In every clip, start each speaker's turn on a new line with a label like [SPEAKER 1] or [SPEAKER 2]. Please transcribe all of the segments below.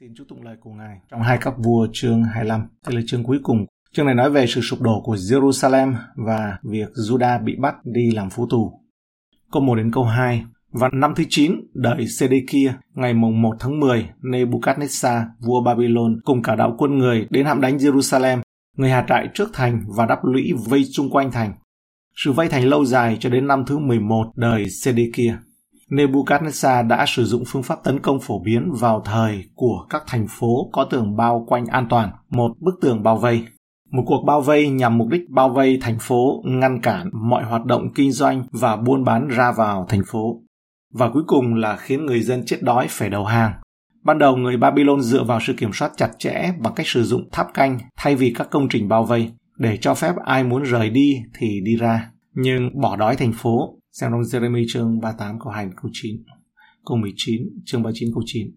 [SPEAKER 1] Xin chúc tụng lời của Ngài trong hai các vua chương 25. Đây là chương cuối cùng. Chương này nói về sự sụp đổ của Jerusalem và việc Judah bị bắt đi làm phú tù. Câu 1 đến câu 2. và năm thứ 9, đời Sê-đê-kia, ngày mùng 1 tháng 10, Nebuchadnezzar, vua Babylon, cùng cả đạo quân người đến hãm đánh Jerusalem. Người hạ trại trước thành và đắp lũy vây chung quanh thành. Sự vây thành lâu dài cho đến năm thứ 11 đời Sê-đê-kia. Nebuchadnezzar đã sử dụng phương pháp tấn công phổ biến vào thời của các thành phố có tường bao quanh an toàn, một bức tường bao vây. Một cuộc bao vây nhằm mục đích bao vây thành phố, ngăn cản mọi hoạt động kinh doanh và buôn bán ra vào thành phố. Và cuối cùng là khiến người dân chết đói phải đầu hàng. Ban đầu người Babylon dựa vào sự kiểm soát chặt chẽ bằng cách sử dụng tháp canh thay vì các công trình bao vây để cho phép ai muốn rời đi thì đi ra. Nhưng bỏ đói thành phố Xem trong Jeremy chương 38 câu 2 câu 9, câu 19, chương 39 câu 9.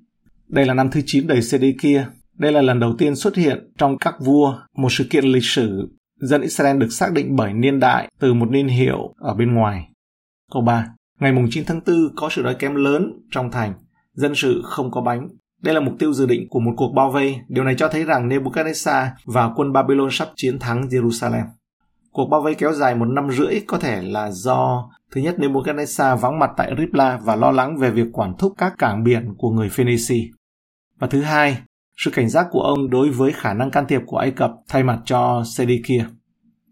[SPEAKER 1] Đây là năm thứ 9 đời CD kia. Đây là lần đầu tiên xuất hiện trong các vua một sự kiện lịch sử dân Israel được xác định bởi niên đại từ một niên hiệu ở bên ngoài. Câu 3. Ngày mùng 9 tháng 4 có sự đói kém lớn trong thành, dân sự không có bánh. Đây là mục tiêu dự định của một cuộc bao vây. Điều này cho thấy rằng Nebuchadnezzar và quân Babylon sắp chiến thắng Jerusalem. Cuộc bao vây kéo dài một năm rưỡi có thể là do Thứ nhất, Nebuchadnezzar vắng mặt tại Ripla và lo lắng về việc quản thúc các cảng biển của người Phoenici. Và thứ hai, sự cảnh giác của ông đối với khả năng can thiệp của Ai Cập thay mặt cho Sedekia.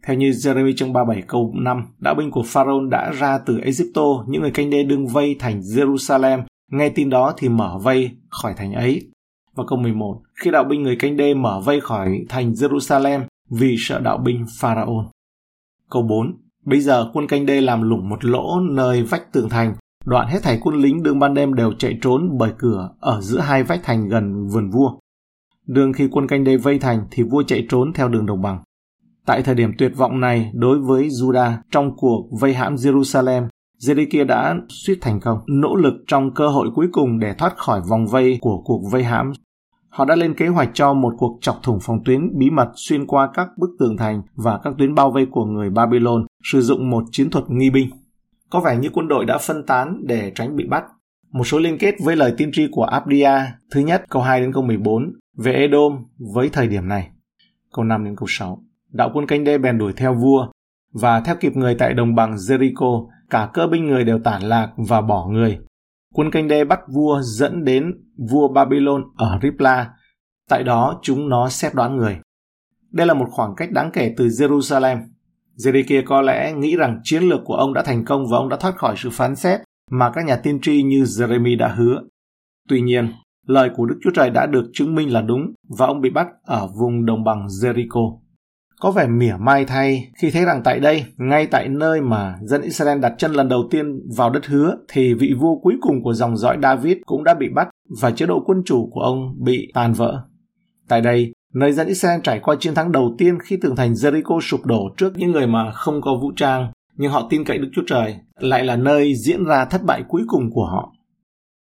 [SPEAKER 1] Theo như Jeremy chương 37 câu 5, đạo binh của Pharaoh đã ra từ Egypto, những người canh đê đương vây thành Jerusalem, nghe tin đó thì mở vây khỏi thành ấy. Và câu 11, khi đạo binh người canh đê mở vây khỏi thành Jerusalem vì sợ đạo binh Pharaoh. Câu 4, Bây giờ quân canh đê làm lủng một lỗ nơi vách tường thành, đoạn hết thảy quân lính đương ban đêm đều chạy trốn bởi cửa ở giữa hai vách thành gần vườn vua. Đường khi quân canh đê vây thành thì vua chạy trốn theo đường đồng bằng. Tại thời điểm tuyệt vọng này đối với Judah trong cuộc vây hãm Jerusalem, Zedekiah đã suýt thành công, nỗ lực trong cơ hội cuối cùng để thoát khỏi vòng vây của cuộc vây hãm Họ đã lên kế hoạch cho một cuộc chọc thủng phòng tuyến bí mật xuyên qua các bức tường thành và các tuyến bao vây của người Babylon, sử dụng một chiến thuật nghi binh. Có vẻ như quân đội đã phân tán để tránh bị bắt. Một số liên kết với lời tiên tri của Abdia, thứ nhất câu 2 đến câu 14, về Edom với thời điểm này. Câu 5 đến câu 6. Đạo quân canh đê bèn đuổi theo vua, và theo kịp người tại đồng bằng Jericho, cả cơ binh người đều tản lạc và bỏ người, Quân canh đê bắt vua dẫn đến vua Babylon ở Ripla. Tại đó chúng nó xét đoán người. Đây là một khoảng cách đáng kể từ Jerusalem. Zedekiah có lẽ nghĩ rằng chiến lược của ông đã thành công và ông đã thoát khỏi sự phán xét mà các nhà tiên tri như Jeremy đã hứa. Tuy nhiên, lời của Đức Chúa Trời đã được chứng minh là đúng và ông bị bắt ở vùng đồng bằng Jericho có vẻ mỉa mai thay khi thấy rằng tại đây, ngay tại nơi mà dân Israel đặt chân lần đầu tiên vào đất hứa, thì vị vua cuối cùng của dòng dõi David cũng đã bị bắt và chế độ quân chủ của ông bị tan vỡ. Tại đây, nơi dân Israel trải qua chiến thắng đầu tiên khi tường thành Jericho sụp đổ trước những người mà không có vũ trang, nhưng họ tin cậy Đức Chúa Trời, lại là nơi diễn ra thất bại cuối cùng của họ.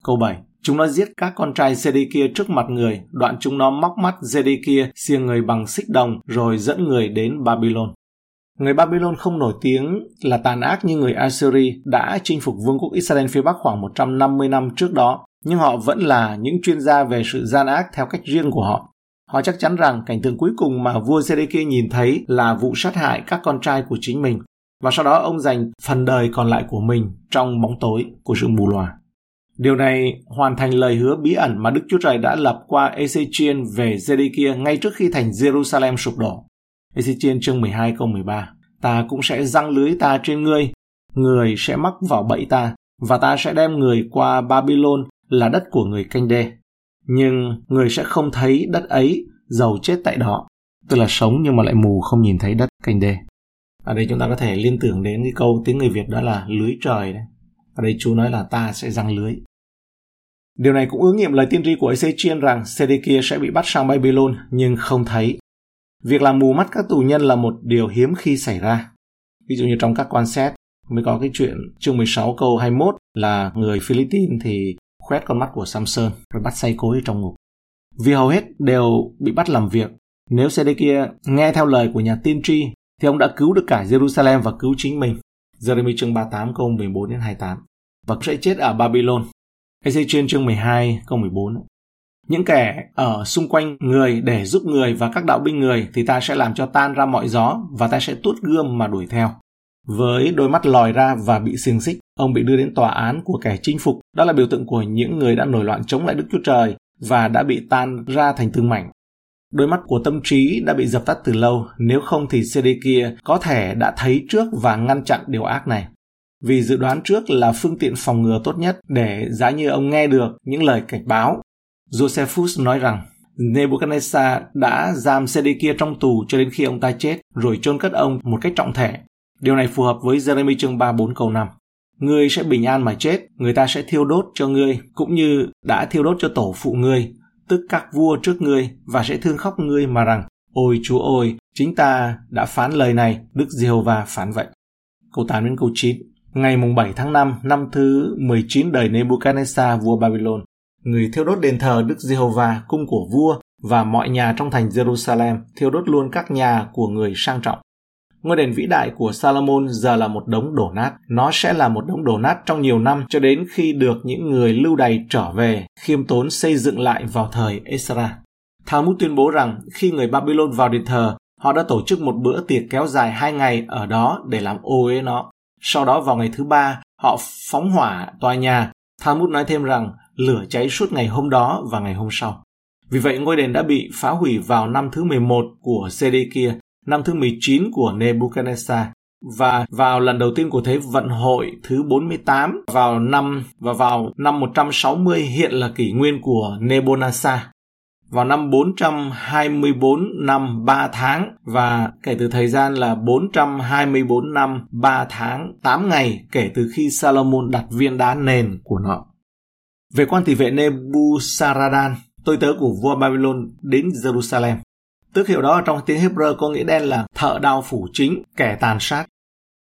[SPEAKER 1] Câu 7 Chúng nó giết các con trai Zedekia trước mặt người, đoạn chúng nó móc mắt Zedekia xiềng người bằng xích đồng rồi dẫn người đến Babylon. Người Babylon không nổi tiếng là tàn ác như người Assyri đã chinh phục vương quốc Israel phía Bắc khoảng 150 năm trước đó, nhưng họ vẫn là những chuyên gia về sự gian ác theo cách riêng của họ. Họ chắc chắn rằng cảnh tượng cuối cùng mà vua Zedekia nhìn thấy là vụ sát hại các con trai của chính mình, và sau đó ông dành phần đời còn lại của mình trong bóng tối của sự mù lòa. Điều này hoàn thành lời hứa bí ẩn mà Đức Chúa Trời đã lập qua Ezechiel về Zedekia ngay trước khi thành Jerusalem sụp đổ. Ezechiel chương 12 câu 13 Ta cũng sẽ răng lưới ta trên ngươi, người sẽ mắc vào bẫy ta, và ta sẽ đem người qua Babylon là đất của người canh đê. Nhưng người sẽ không thấy đất ấy, giàu chết tại đó. Tức là sống nhưng mà lại mù không nhìn thấy đất canh đê. Ở đây chúng ta có thể liên tưởng đến cái câu tiếng người Việt đó là lưới trời đấy. Ở đây Chúa nói là ta sẽ răng lưới. Điều này cũng ứng nghiệm lời tiên tri của Ezechiel rằng Sedekia sẽ bị bắt sang Babylon, nhưng không thấy. Việc làm mù mắt các tù nhân là một điều hiếm khi xảy ra. Ví dụ như trong các quan xét, mới có cái chuyện chương 16 câu 21 là người Philippines thì khoét con mắt của Samson, rồi bắt say cối trong ngục. Vì hầu hết đều bị bắt làm việc. Nếu Sedekia nghe theo lời của nhà tiên tri, thì ông đã cứu được cả Jerusalem và cứu chính mình. Jeremy chương 38 câu 14 đến 28 và sẽ chết ở Babylon. Ezechiel chương 12 câu 14 những kẻ ở xung quanh người để giúp người và các đạo binh người thì ta sẽ làm cho tan ra mọi gió và ta sẽ tuốt gươm mà đuổi theo. Với đôi mắt lòi ra và bị xiềng xích, ông bị đưa đến tòa án của kẻ chinh phục. Đó là biểu tượng của những người đã nổi loạn chống lại Đức Chúa Trời và đã bị tan ra thành từng mảnh. Đôi mắt của tâm trí đã bị dập tắt từ lâu, nếu không thì CD kia có thể đã thấy trước và ngăn chặn điều ác này. Vì dự đoán trước là phương tiện phòng ngừa tốt nhất để giá như ông nghe được những lời cảnh báo. Josephus nói rằng Nebuchadnezzar đã giam Sedekia trong tù cho đến khi ông ta chết, rồi chôn cất ông một cách trọng thể. Điều này phù hợp với Jeremy chương 3 4 câu 5. Ngươi sẽ bình an mà chết, người ta sẽ thiêu đốt cho ngươi, cũng như đã thiêu đốt cho tổ phụ ngươi, tức các vua trước ngươi, và sẽ thương khóc ngươi mà rằng, Ôi Chúa ơi, chính ta đã phán lời này, Đức Giê-hô-va phán vậy. Câu 8 đến câu 9 Ngày mùng 7 tháng 5, năm thứ 19 đời Nebuchadnezzar vua Babylon, người thiêu đốt đền thờ Đức Giê-hô-va, cung của vua và mọi nhà trong thành Jerusalem, thiêu đốt luôn các nhà của người sang trọng. Ngôi đền vĩ đại của Salomon giờ là một đống đổ nát. Nó sẽ là một đống đổ nát trong nhiều năm cho đến khi được những người lưu đày trở về, khiêm tốn xây dựng lại vào thời Esra. Talmud tuyên bố rằng khi người Babylon vào đền thờ, họ đã tổ chức một bữa tiệc kéo dài hai ngày ở đó để làm ô uế nó. Sau đó vào ngày thứ ba, họ phóng hỏa tòa nhà. Talmud nói thêm rằng lửa cháy suốt ngày hôm đó và ngày hôm sau. Vì vậy ngôi đền đã bị phá hủy vào năm thứ 11 của Sedekia năm thứ 19 của Nebuchadnezzar và vào lần đầu tiên của Thế vận hội thứ 48 vào năm và vào năm 160 hiện là kỷ nguyên của Nebuchadnezzar. Vào năm 424 năm 3 tháng và kể từ thời gian là 424 năm 3 tháng 8 ngày kể từ khi Salomon đặt viên đá nền của nó. Về quan tỷ vệ Nebuzaradan, tôi tớ của vua Babylon đến Jerusalem. Tước hiệu đó trong tiếng Hebrew có nghĩa đen là thợ đao phủ chính, kẻ tàn sát.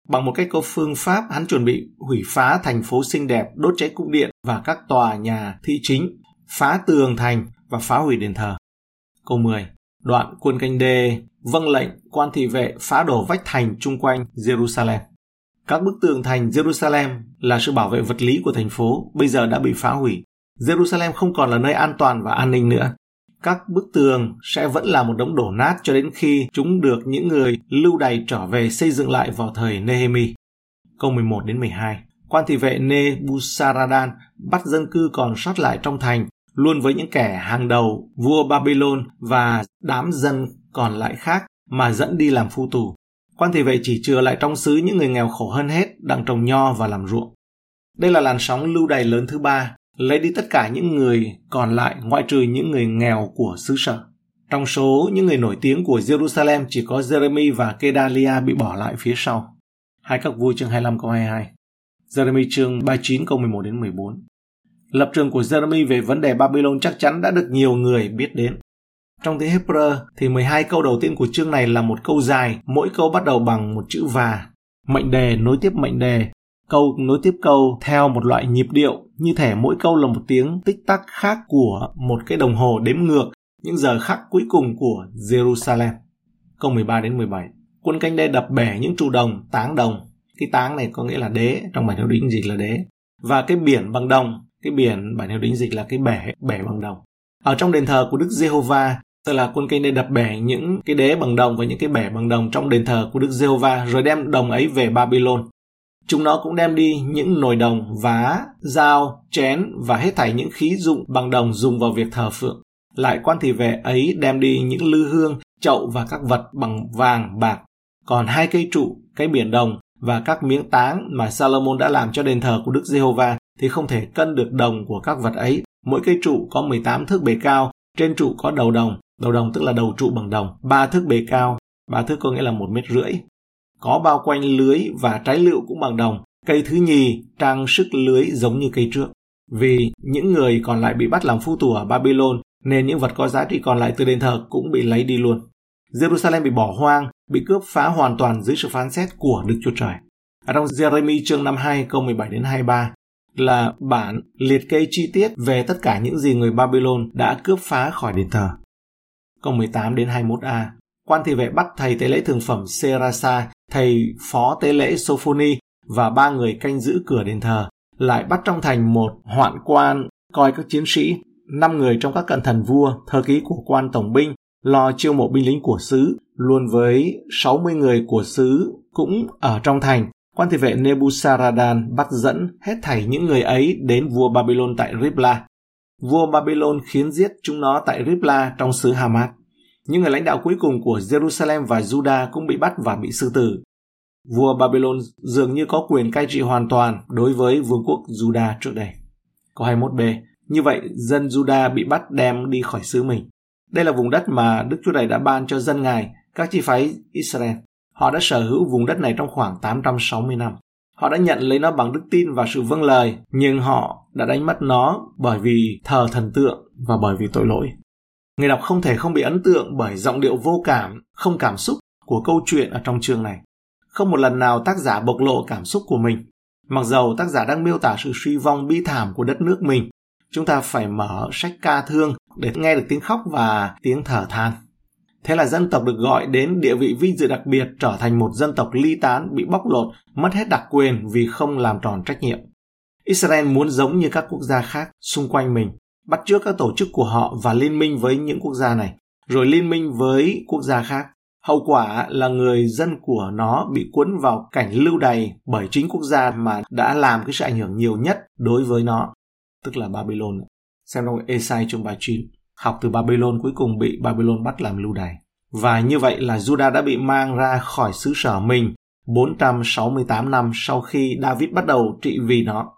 [SPEAKER 1] Bằng một cách có phương pháp, hắn chuẩn bị hủy phá thành phố xinh đẹp, đốt cháy cung điện và các tòa nhà thị chính, phá tường thành và phá hủy đền thờ. Câu 10. Đoạn quân canh đê vâng lệnh quan thị vệ phá đổ vách thành chung quanh Jerusalem. Các bức tường thành Jerusalem là sự bảo vệ vật lý của thành phố, bây giờ đã bị phá hủy. Jerusalem không còn là nơi an toàn và an ninh nữa các bức tường sẽ vẫn là một đống đổ nát cho đến khi chúng được những người lưu đày trở về xây dựng lại vào thời Nehemi. Câu 11 đến 12 Quan thị vệ Nebusaradan bắt dân cư còn sót lại trong thành, luôn với những kẻ hàng đầu, vua Babylon và đám dân còn lại khác mà dẫn đi làm phu tù. Quan thị vệ chỉ chừa lại trong xứ những người nghèo khổ hơn hết, đang trồng nho và làm ruộng. Đây là làn sóng lưu đày lớn thứ ba lấy đi tất cả những người còn lại ngoại trừ những người nghèo của xứ sở. Trong số những người nổi tiếng của Jerusalem chỉ có Jeremy và Kedalia bị bỏ lại phía sau. Hai các vua chương 25 câu 22. Jeremy chương 39 câu 11 đến 14. Lập trường của Jeremy về vấn đề Babylon chắc chắn đã được nhiều người biết đến. Trong tiếng Hebrew thì 12 câu đầu tiên của chương này là một câu dài, mỗi câu bắt đầu bằng một chữ và. Mệnh đề nối tiếp mệnh đề câu nối tiếp câu theo một loại nhịp điệu như thể mỗi câu là một tiếng tích tắc khác của một cái đồng hồ đếm ngược những giờ khắc cuối cùng của Jerusalem. Câu 13 đến 17. Quân canh đê đập bể những trụ đồng, táng đồng. Cái táng này có nghĩa là đế, trong bản hiệu đính dịch là đế. Và cái biển bằng đồng, cái biển bản hiệu đính dịch là cái bể, bể bằng đồng. Ở trong đền thờ của Đức Giê-hô-va, tức là quân canh đê đập bể những cái đế bằng đồng và những cái bể bằng đồng trong đền thờ của Đức Giê-hô-va rồi đem đồng ấy về Babylon. Chúng nó cũng đem đi những nồi đồng, vá, dao, chén và hết thảy những khí dụng bằng đồng dùng vào việc thờ phượng. Lại quan thị vệ ấy đem đi những lư hương, chậu và các vật bằng vàng, bạc. Còn hai cây trụ, cái biển đồng và các miếng táng mà Salomon đã làm cho đền thờ của Đức Giê-hô-va thì không thể cân được đồng của các vật ấy. Mỗi cây trụ có 18 thước bề cao, trên trụ có đầu đồng, đầu đồng tức là đầu trụ bằng đồng, ba thước bề cao, ba thước có nghĩa là một mét rưỡi, có bao quanh lưới và trái lựu cũng bằng đồng. Cây thứ nhì trang sức lưới giống như cây trước. Vì những người còn lại bị bắt làm phu tù ở Babylon nên những vật có giá trị còn lại từ đền thờ cũng bị lấy đi luôn. Jerusalem bị bỏ hoang, bị cướp phá hoàn toàn dưới sự phán xét của Đức Chúa Trời. Ở trong Jeremy chương 52 câu 17 đến 23 là bản liệt kê chi tiết về tất cả những gì người Babylon đã cướp phá khỏi đền thờ. Câu 18 đến 21a quan thị vệ bắt thầy tế lễ thường phẩm Serasa, thầy phó tế lễ Sophoni và ba người canh giữ cửa đền thờ, lại bắt trong thành một hoạn quan coi các chiến sĩ. năm người trong các cận thần vua, thơ ký của quan tổng binh, lo chiêu mộ binh lính của xứ, luôn với 60 người của xứ cũng ở trong thành. Quan thị vệ Nebuchadnezzar bắt dẫn hết thảy những người ấy đến vua Babylon tại Ribla. Vua Babylon khiến giết chúng nó tại Ribla trong xứ Hamat. Những người lãnh đạo cuối cùng của Jerusalem và Judah cũng bị bắt và bị xử tử. Vua Babylon dường như có quyền cai trị hoàn toàn đối với vương quốc Judah trước đây. Câu 21b. Như vậy, dân Judah bị bắt đem đi khỏi xứ mình. Đây là vùng đất mà Đức Chúa Trời đã ban cho dân Ngài, các chi phái Israel. Họ đã sở hữu vùng đất này trong khoảng 860 năm. Họ đã nhận lấy nó bằng đức tin và sự vâng lời, nhưng họ đã đánh mất nó bởi vì thờ thần tượng và bởi vì tội lỗi. Người đọc không thể không bị ấn tượng bởi giọng điệu vô cảm, không cảm xúc của câu chuyện ở trong chương này. Không một lần nào tác giả bộc lộ cảm xúc của mình. Mặc dầu tác giả đang miêu tả sự suy vong bi thảm của đất nước mình, chúng ta phải mở sách ca thương để nghe được tiếng khóc và tiếng thở than. Thế là dân tộc được gọi đến địa vị vinh dự đặc biệt trở thành một dân tộc ly tán bị bóc lột, mất hết đặc quyền vì không làm tròn trách nhiệm. Israel muốn giống như các quốc gia khác xung quanh mình, bắt chước các tổ chức của họ và liên minh với những quốc gia này, rồi liên minh với quốc gia khác. Hậu quả là người dân của nó bị cuốn vào cảnh lưu đày bởi chính quốc gia mà đã làm cái sự ảnh hưởng nhiều nhất đối với nó, tức là Babylon. Xem trong Esai chương bài 9, học từ Babylon cuối cùng bị Babylon bắt làm lưu đày. Và như vậy là Judah đã bị mang ra khỏi xứ sở mình 468 năm sau khi David bắt đầu trị vì nó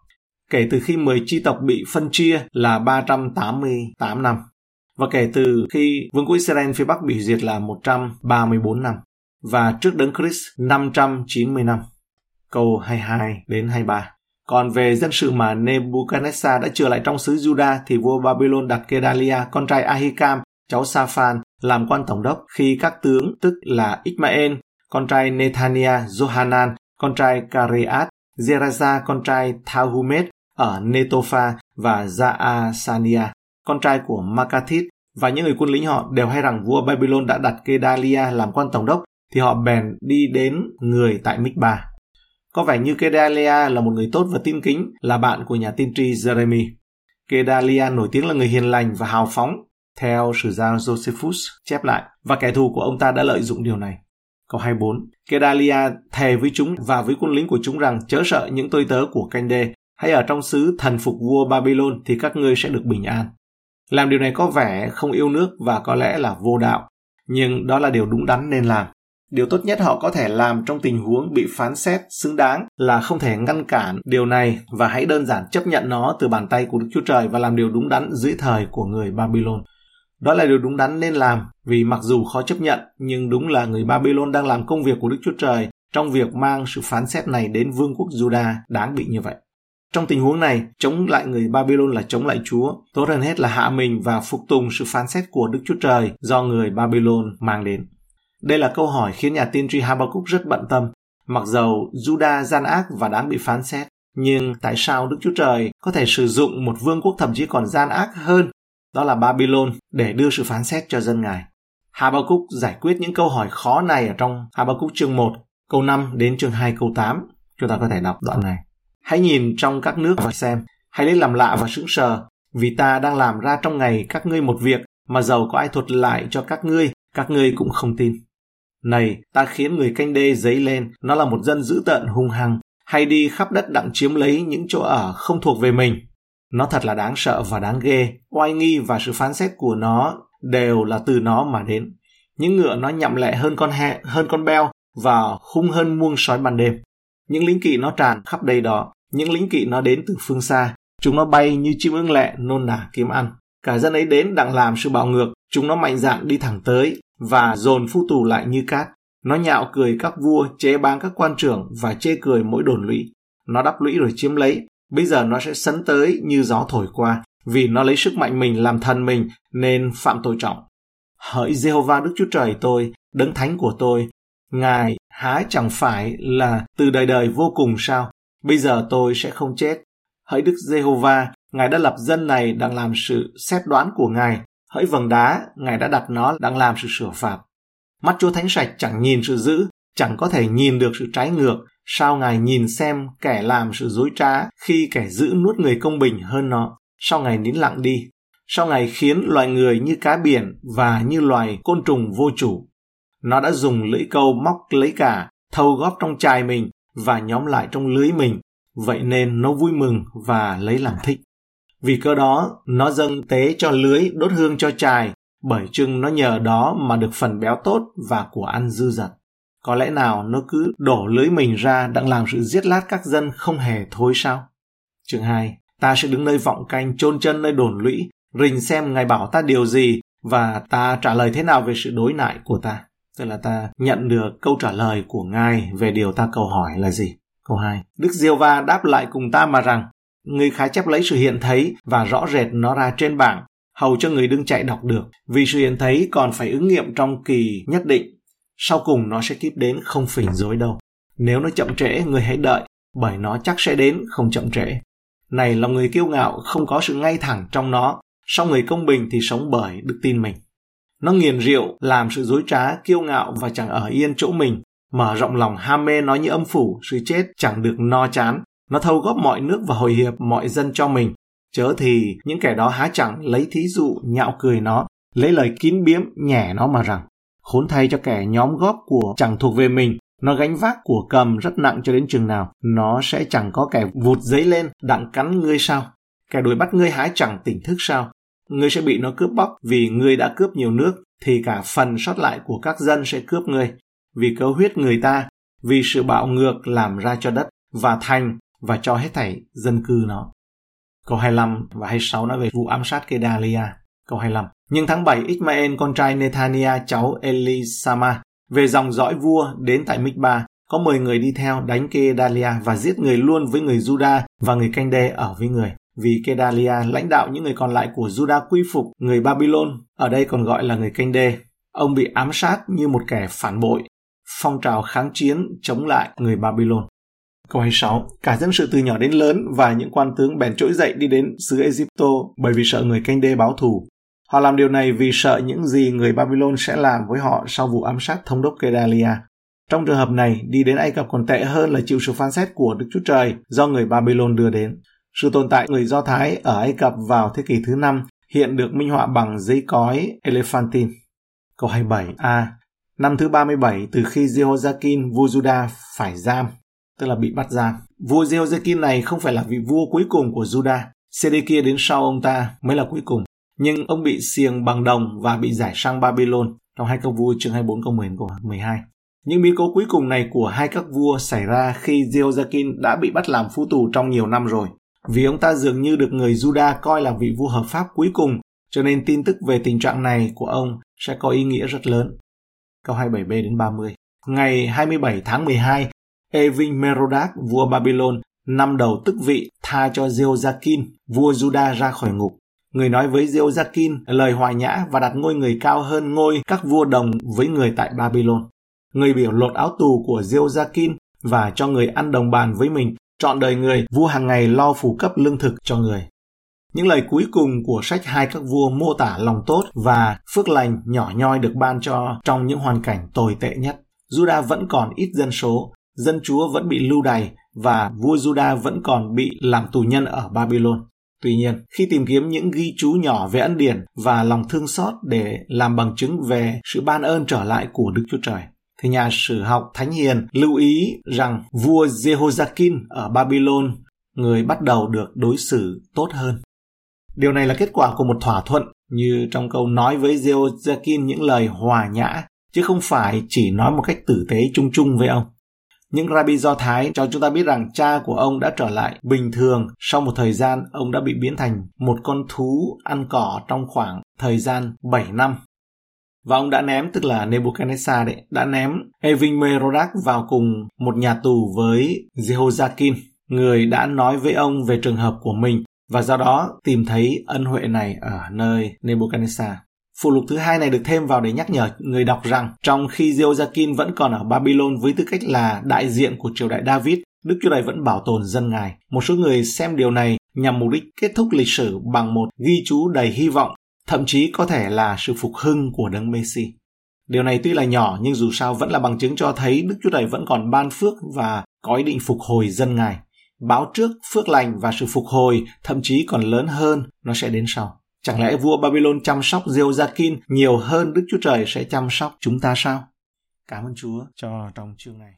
[SPEAKER 1] kể từ khi 10 chi tộc bị phân chia là 388 năm và kể từ khi vương quốc Israel phía Bắc bị diệt là 134 năm và trước đấng Christ 590 năm. Câu 22 đến 23. Còn về dân sự mà Nebuchadnezzar đã trở lại trong xứ Juda thì vua Babylon đặt Kedalia, con trai Ahikam, cháu Safan làm quan tổng đốc khi các tướng tức là Ismael, con trai Nethania, Johanan, con trai Kareat, Zeraza, con trai Thahumet ở Netofa và Jaasania, con trai của Makathit và những người quân lính họ đều hay rằng vua Babylon đã đặt Kedalia làm quan tổng đốc thì họ bèn đi đến người tại Mikba. Có vẻ như Kedalia là một người tốt và tin kính, là bạn của nhà tiên tri Jeremy. Kedalia nổi tiếng là người hiền lành và hào phóng, theo sử gia Josephus chép lại, và kẻ thù của ông ta đã lợi dụng điều này. Câu 24. Kedalia thề với chúng và với quân lính của chúng rằng chớ sợ những tôi tớ của canh đê, hay ở trong xứ thần phục vua Babylon thì các ngươi sẽ được bình an. Làm điều này có vẻ không yêu nước và có lẽ là vô đạo, nhưng đó là điều đúng đắn nên làm. Điều tốt nhất họ có thể làm trong tình huống bị phán xét xứng đáng là không thể ngăn cản điều này và hãy đơn giản chấp nhận nó từ bàn tay của Đức Chúa Trời và làm điều đúng đắn dưới thời của người Babylon. Đó là điều đúng đắn nên làm vì mặc dù khó chấp nhận nhưng đúng là người Babylon đang làm công việc của Đức Chúa Trời trong việc mang sự phán xét này đến vương quốc Judah đáng bị như vậy. Trong tình huống này, chống lại người Babylon là chống lại Chúa, tốt hơn hết là hạ mình và phục tùng sự phán xét của Đức Chúa Trời do người Babylon mang đến. Đây là câu hỏi khiến nhà tiên tri Habakkuk rất bận tâm. Mặc dầu Judah gian ác và đáng bị phán xét, nhưng tại sao Đức Chúa Trời có thể sử dụng một vương quốc thậm chí còn gian ác hơn, đó là Babylon, để đưa sự phán xét cho dân Ngài? Habakkuk giải quyết những câu hỏi khó này ở trong Habakkuk chương 1, câu 5 đến chương 2 câu 8. Chúng ta có thể đọc đoạn này. Hãy nhìn trong các nước và xem, hãy lấy làm lạ và sững sờ, vì ta đang làm ra trong ngày các ngươi một việc mà giàu có ai thuật lại cho các ngươi, các ngươi cũng không tin. Này, ta khiến người canh đê dấy lên, nó là một dân dữ tợn hung hăng, hay đi khắp đất đặng chiếm lấy những chỗ ở không thuộc về mình. Nó thật là đáng sợ và đáng ghê, oai nghi và sự phán xét của nó đều là từ nó mà đến. Những ngựa nó nhậm lẹ hơn con hẹ, hơn con beo và hung hơn muông sói ban đêm. Những lính kỵ nó tràn khắp đây đó, những lính kỵ nó đến từ phương xa, chúng nó bay như chim ưng lẹ nôn nả kiếm ăn. Cả dân ấy đến đặng làm sự bạo ngược, chúng nó mạnh dạn đi thẳng tới và dồn phu tù lại như cát. Nó nhạo cười các vua, chế báng các quan trưởng và chê cười mỗi đồn lũy. Nó đắp lũy rồi chiếm lấy, bây giờ nó sẽ sấn tới như gió thổi qua, vì nó lấy sức mạnh mình làm thần mình nên phạm tội trọng. Hỡi Jehovah Đức Chúa Trời tôi, đấng thánh của tôi, Ngài há chẳng phải là từ đời đời vô cùng sao? Bây giờ tôi sẽ không chết. Hỡi Đức Giê-hô-va, Ngài đã lập dân này đang làm sự xét đoán của Ngài. Hỡi vầng đá, Ngài đã đặt nó đang làm sự sửa phạt. Mắt Chúa Thánh Sạch chẳng nhìn sự dữ, chẳng có thể nhìn được sự trái ngược. Sao Ngài nhìn xem kẻ làm sự dối trá khi kẻ giữ nuốt người công bình hơn nó? Sao Ngài nín lặng đi? Sao Ngài khiến loài người như cá biển và như loài côn trùng vô chủ? Nó đã dùng lưỡi câu móc lấy cả, thâu góp trong chài mình và nhóm lại trong lưới mình. Vậy nên nó vui mừng và lấy làm thích. Vì cơ đó, nó dâng tế cho lưới, đốt hương cho chài, bởi chưng nó nhờ đó mà được phần béo tốt và của ăn dư dật. Có lẽ nào nó cứ đổ lưới mình ra đặng làm sự giết lát các dân không hề thôi sao? Chương 2. Ta sẽ đứng nơi vọng canh, chôn chân nơi đồn lũy, rình xem Ngài bảo ta điều gì và ta trả lời thế nào về sự đối nại của ta. Tức là ta nhận được câu trả lời của Ngài về điều ta cầu hỏi là gì? Câu 2. Đức Diêu Va đáp lại cùng ta mà rằng, Người khá chép lấy sự hiện thấy và rõ rệt nó ra trên bảng, hầu cho người đương chạy đọc được, vì sự hiện thấy còn phải ứng nghiệm trong kỳ nhất định. Sau cùng nó sẽ kịp đến không phỉnh dối đâu. Nếu nó chậm trễ, người hãy đợi, bởi nó chắc sẽ đến không chậm trễ. Này là người kiêu ngạo không có sự ngay thẳng trong nó, song người công bình thì sống bởi đức tin mình. Nó nghiền rượu, làm sự dối trá, kiêu ngạo và chẳng ở yên chỗ mình, mở rộng lòng ham mê nó như âm phủ, sự chết chẳng được no chán. Nó thâu góp mọi nước và hồi hiệp mọi dân cho mình. Chớ thì những kẻ đó há chẳng lấy thí dụ nhạo cười nó, lấy lời kín biếm nhẻ nó mà rằng khốn thay cho kẻ nhóm góp của chẳng thuộc về mình nó gánh vác của cầm rất nặng cho đến chừng nào nó sẽ chẳng có kẻ vụt giấy lên đặng cắn ngươi sao kẻ đuổi bắt ngươi hái chẳng tỉnh thức sao ngươi sẽ bị nó cướp bóc vì ngươi đã cướp nhiều nước thì cả phần sót lại của các dân sẽ cướp ngươi vì cớ huyết người ta vì sự bạo ngược làm ra cho đất và thành và cho hết thảy dân cư nó. Câu 25 và 26 nói về vụ ám sát Kedalia. Câu 25. Nhưng tháng 7, Ismael con trai Nethania cháu Elisama về dòng dõi vua đến tại Mikba, có 10 người đi theo đánh Kedalia và giết người luôn với người Juda và người canh đê ở với người. Vì Kedalia lãnh đạo những người còn lại của Judah quy phục người Babylon, ở đây còn gọi là người canh đê. Ông bị ám sát như một kẻ phản bội, phong trào kháng chiến chống lại người Babylon. Câu 26. Cả dân sự từ nhỏ đến lớn và những quan tướng bèn trỗi dậy đi đến xứ Egypto bởi vì sợ người canh đê báo thù. Họ làm điều này vì sợ những gì người Babylon sẽ làm với họ sau vụ ám sát thống đốc Kedalia. Trong trường hợp này, đi đến Ai Cập còn tệ hơn là chịu sự phán xét của Đức Chúa Trời do người Babylon đưa đến. Sự tồn tại người Do Thái ở Ai Cập vào thế kỷ thứ năm hiện được minh họa bằng giấy cói Elephantine. Câu 27 A. Năm thứ 37 từ khi Jehoiakim vua Juda phải giam, tức là bị bắt giam. Vua Jehoiakim này không phải là vị vua cuối cùng của Juda. Sedekia đến sau ông ta mới là cuối cùng nhưng ông bị xiềng bằng đồng và bị giải sang Babylon trong hai câu vua chương 24 câu 10 câu 12. Những biến cố cuối cùng này của hai các vua xảy ra khi Jehoiakim đã bị bắt làm phu tù trong nhiều năm rồi. Vì ông ta dường như được người Juda coi là vị vua hợp pháp cuối cùng, cho nên tin tức về tình trạng này của ông sẽ có ý nghĩa rất lớn. Câu 27b đến 30. Ngày 27 tháng 12, Evin Merodach, vua Babylon, năm đầu tức vị tha cho Zeozakin, vua Juda ra khỏi ngục Người nói với Zeozakin lời hòa nhã và đặt ngôi người cao hơn ngôi các vua đồng với người tại Babylon. Người biểu lột áo tù của Zeozakin và cho người ăn đồng bàn với mình, chọn đời người, vua hàng ngày lo phủ cấp lương thực cho người. Những lời cuối cùng của sách hai các vua mô tả lòng tốt và phước lành nhỏ nhoi được ban cho trong những hoàn cảnh tồi tệ nhất. Judah vẫn còn ít dân số, dân chúa vẫn bị lưu đày và vua Judah vẫn còn bị làm tù nhân ở Babylon. Tuy nhiên, khi tìm kiếm những ghi chú nhỏ về ân điển và lòng thương xót để làm bằng chứng về sự ban ơn trở lại của Đức Chúa Trời, thì nhà sử học Thánh Hiền lưu ý rằng vua Jehoiakim ở Babylon, người bắt đầu được đối xử tốt hơn. Điều này là kết quả của một thỏa thuận như trong câu nói với Jehoiakim những lời hòa nhã, chứ không phải chỉ nói một cách tử tế chung chung với ông. Những rabbi Do Thái cho chúng ta biết rằng cha của ông đã trở lại bình thường sau một thời gian ông đã bị biến thành một con thú ăn cỏ trong khoảng thời gian 7 năm. Và ông đã ném, tức là Nebuchadnezzar đấy, đã ném Evin Merodach vào cùng một nhà tù với Jehoiakim, người đã nói với ông về trường hợp của mình và do đó tìm thấy ân huệ này ở nơi Nebuchadnezzar. Phụ lục thứ hai này được thêm vào để nhắc nhở người đọc rằng trong khi Jehoiakim vẫn còn ở Babylon với tư cách là đại diện của triều đại David, Đức Chúa Trời vẫn bảo tồn dân Ngài. Một số người xem điều này nhằm mục đích kết thúc lịch sử bằng một ghi chú đầy hy vọng, thậm chí có thể là sự phục hưng của đấng Messi. Điều này tuy là nhỏ nhưng dù sao vẫn là bằng chứng cho thấy Đức Chúa Trời vẫn còn ban phước và có ý định phục hồi dân Ngài. Báo trước, phước lành và sự phục hồi thậm chí còn lớn hơn, nó sẽ đến sau. Chẳng lẽ vua Babylon chăm sóc Jehoiakim nhiều hơn Đức Chúa Trời sẽ chăm sóc chúng ta sao? Cảm ơn Chúa cho trong chương này.